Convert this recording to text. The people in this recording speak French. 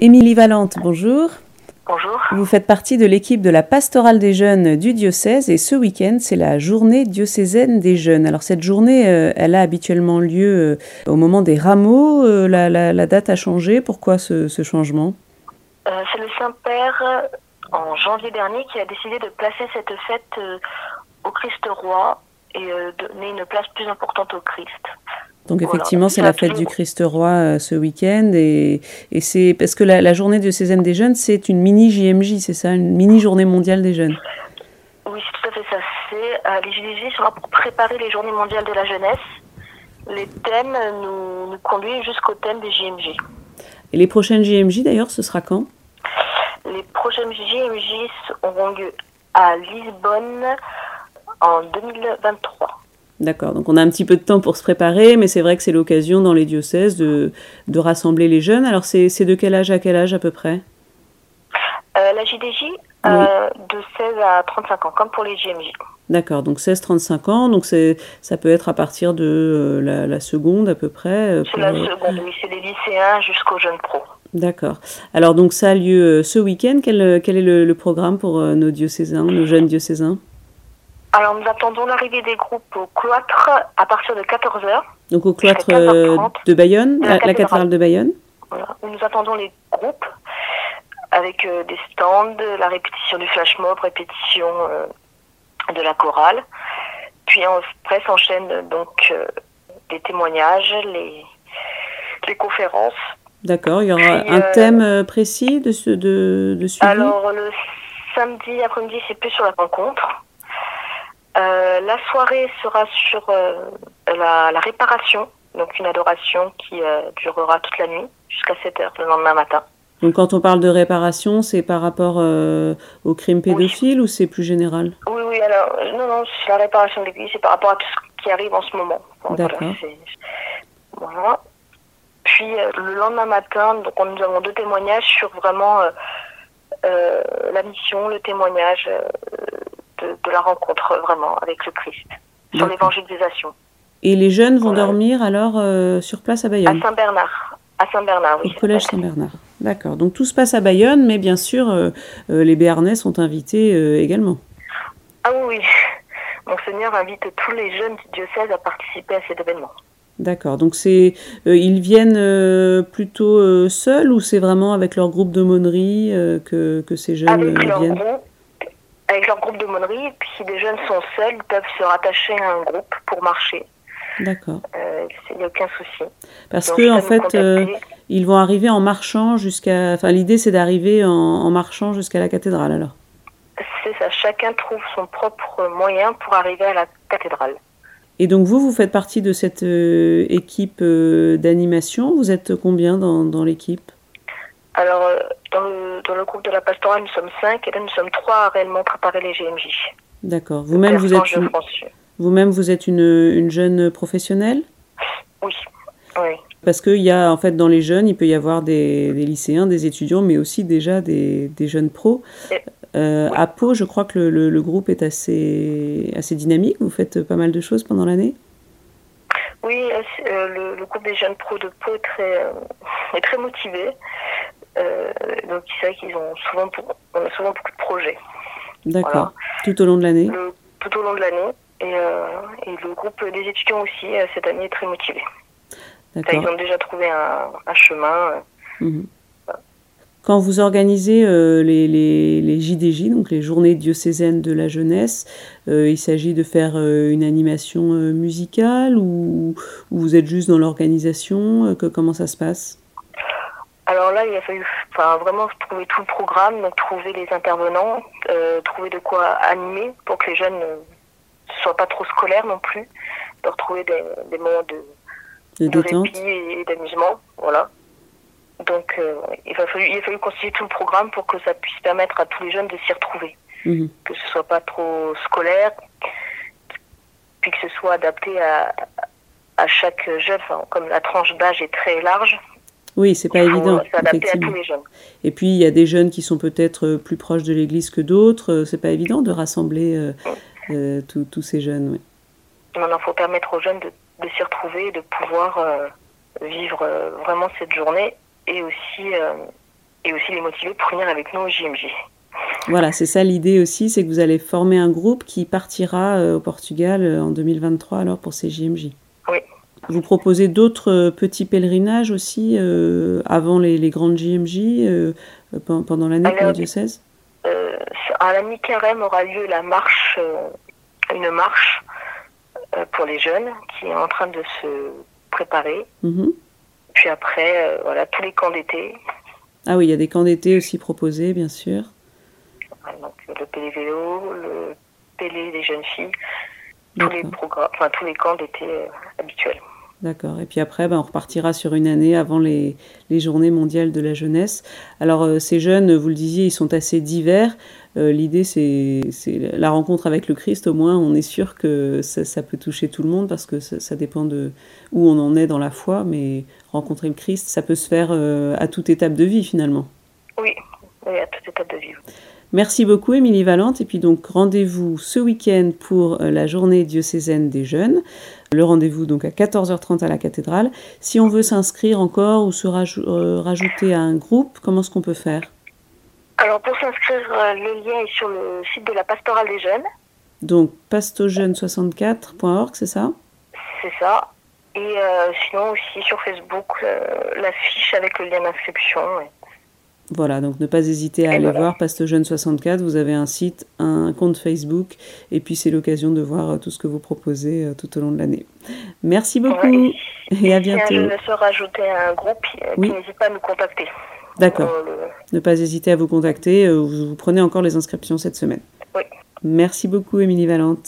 Émilie Valente, bonjour. Bonjour. Vous faites partie de l'équipe de la pastorale des jeunes du diocèse et ce week-end, c'est la journée diocésaine des jeunes. Alors cette journée, euh, elle a habituellement lieu euh, au moment des rameaux. Euh, la, date a changé. Pourquoi ce, changement? C'est le Saint-Père, en janvier dernier, qui a décidé de placer cette fête au Christ roi et donner une place plus importante au Christ. Donc effectivement, c'est la fête du Christ roi euh, ce week-end et, c'est parce que la, journée de Césaine des jeunes, c'est une mini JMJ, c'est ça, une mini journée mondiale des jeunes. Oui, c'est tout à fait ça. C'est euh, les JMJ sera pour préparer les journées mondiales de la jeunesse. Les thèmes nous, nous conduisent jusqu'au thème des JMJ. Et les prochaines JMJ d'ailleurs, ce sera quand? Les prochaines JMJ auront lieu à Lisbonne en 2023. D'accord, donc on a un petit peu de temps pour se préparer, mais c'est vrai que c'est l'occasion dans les diocèses de, de rassembler les jeunes. Alors c'est de quel âge à quel âge à peu près? Euh, La JDJ, euh, de 16 à 35 ans, comme pour les JMJ. D'accord, donc 16-35 ans, donc ça peut être à partir de euh, la, seconde à peu près. C'est la seconde, oui, c'est des lycéens jusqu'aux jeunes pros. D'accord. Alors donc ça a lieu ce week-end. Quel, quel est le, le programme pour nos diocésains, nos jeunes diocésains? Alors nous attendons l'arrivée des groupes au cloître à partir de 14h. Donc au cloître euh, de Bayonne, la, cathédrale. de Bayonne voilà. Nous attendons les groupes avec euh, des stands, la répétition du flash mob, répétition euh, de la chorale. Puis après s'enchaînent donc les témoignages, les, les conférences. D'accord, il y aura un thème précis de, ce, de, de suivi Alors le samedi après-midi c'est plus sur la rencontre. Euh, la soirée sera sur euh, la, réparation, donc une adoration qui euh, durera toute la nuit jusqu'à 7 heures le lendemain matin. Donc quand on parle de réparation, c'est par rapport au crime pédophile ou c'est plus général? Oui, oui, alors non, non, la réparation de l'Église, c'est par rapport à tout ce qui arrive en ce moment. D'accord. Voilà, Puis le lendemain matin, donc nous avons deux témoignages sur vraiment la mission, le témoignage de, la rencontre vraiment avec le Christ, sur l'évangélisation. Et les jeunes vont dormir alors euh, sur place à Bayonne À Saint-Bernard. À Saint-Bernard, oui. Au collège Saint-Bernard. D'accord. Donc tout se passe à Bayonne, mais bien sûr, euh, euh, les Béarnais sont invités également. Ah oui, Monseigneur invite tous les jeunes du diocèse à participer à cet événement. D'accord. Donc c'est, ils viennent plutôt seuls ou c'est vraiment avec leur groupe de monnerie que, que ces jeunes avec leur viennent groupe, avec leur groupe de monnerie. Et puis si des jeunes sont seuls, ils peuvent se rattacher à un groupe pour marcher. D'accord. Euh, il n'y a aucun souci. Parce que en fait, euh, ils vont arriver en marchant jusqu'à. Enfin, l'idée c'est d'arriver en, marchant jusqu'à la cathédrale alors. C'est ça. Chacun trouve son propre moyen pour arriver à la cathédrale. Et donc vous, vous faites partie de cette euh, équipe d'animation. Vous êtes combien dans, dans l'équipe? Alors, euh, dans le, dans le, groupe de la pastorale, nous sommes cinq et là, nous sommes trois à réellement préparer les GMJ. D'accord. Vous-même, vous êtes, une... vous-même, vous êtes une, une jeune professionnelle? Oui. oui. Parce qu'il y a, en fait, dans les jeunes, il peut y avoir des, des lycéens, des étudiants, mais aussi déjà des, des jeunes pros. Euh, À Pau, je crois que le, le, groupe est assez, assez dynamique. Vous faites pas mal de choses pendant l'année? Oui, euh, le, le, groupe des jeunes pros de Pau est très, euh, est très motivé. Euh, donc c'est vrai qu'ils ont souvent, on a souvent beaucoup de projets. D'accord. Tout au long de l'année. Tout au long de l'année. Et, euh, et, le groupe des étudiants aussi euh, cette année est très motivé. Ils ont déjà trouvé un, chemin. Mhm. Quand vous organisez les, les, les, JDJ, donc les journées diocésaines de la jeunesse, il s'agit de faire une animation musicale ou, ou, vous êtes juste dans l'organisation Comment ça se passe? Alors là, il a fallu enfin, vraiment trouver tout le programme, donc trouver les intervenants, euh, trouver de quoi animer pour que les jeunes ne soient pas trop scolaires non plus, leur trouver des, des moments de, de, répit et, d'amusement. Voilà. Donc euh, il, a fallu, il a fallu constituer tout le programme pour que ça puisse permettre à tous les jeunes de s'y retrouver. Mhm. Que ce soit pas trop scolaire, puis que ce soit adapté à, à chaque jeune. comme la tranche d'âge est très large, oui, c'est pas évident. Effectivement. Et puis il y a des jeunes qui sont peut-être euh, plus proches de l'Église que d'autres. Euh, c'est pas évident de rassembler euh, tous ces jeunes. Oui. Non, il faut permettre aux jeunes de, s'y retrouver, de pouvoir vivre vraiment cette journée et aussi et aussi les motiver pour venir avec nous au JMJ. Voilà, c'est ça l'idée aussi, c'est que vous allez former un groupe qui partira au Portugal en 2023 alors pour ces JMJ. Vous proposez d'autres petits pèlerinages aussi avant les, grandes JMJ pendant l'année pour le diocèse À la mi-carême aura lieu la marche, une marche pour les jeunes qui est en train de se préparer. Mhm. Puis après, voilà, tous les camps d'été. Ah oui, il y a des camps d'été aussi proposés, bien sûr. Donc, le Pélé Vélo, le Pélé des jeunes filles, tous les, programmes, enfin, tous les camps d'été habituels. D'accord. Et puis après, ben, on repartira sur une année avant les, les journées mondiales de la jeunesse. Alors, euh, ces jeunes, vous le disiez, ils sont assez divers. Euh, L'idée, c'est la rencontre avec le Christ. Au moins, on est sûr que ça, peut toucher tout le monde parce que ça, dépend de où on en est dans la foi. Mais rencontrer le Christ, ça peut se faire euh, à toute étape de vie, finalement. Oui, oui à toute étape de vie. Merci beaucoup, Émilie Valente. Et puis donc, rendez-vous ce week-end pour la journée diocésaine des jeunes. Le rendez-vous donc à 14h30 à la cathédrale. Si on veut s'inscrire encore ou se rajouter à un groupe, comment est-ce qu'on peut faire? Alors pour s'inscrire, le lien est sur le site de la pastorale des jeunes. Donc pastojeune64.org, c'est ça? C'est ça. Et euh, sinon aussi sur Facebook, l'affiche avec le lien d'inscription. Ouais. Voilà, donc ne pas hésiter à aller voir Pasto Jeune 64. Vous avez un site, un compte Facebook, et puis c'est l'occasion de voir tout ce que vous proposez tout au long de l'année. Merci beaucoup et à bientôt. Si un jeune se rajouter à un groupe, oui. n'hésite pas à nous contacter. D'accord. Ne pas hésiter à vous contacter. Vous, vous prenez encore les inscriptions cette semaine. Oui. Merci beaucoup, Émilie Valente.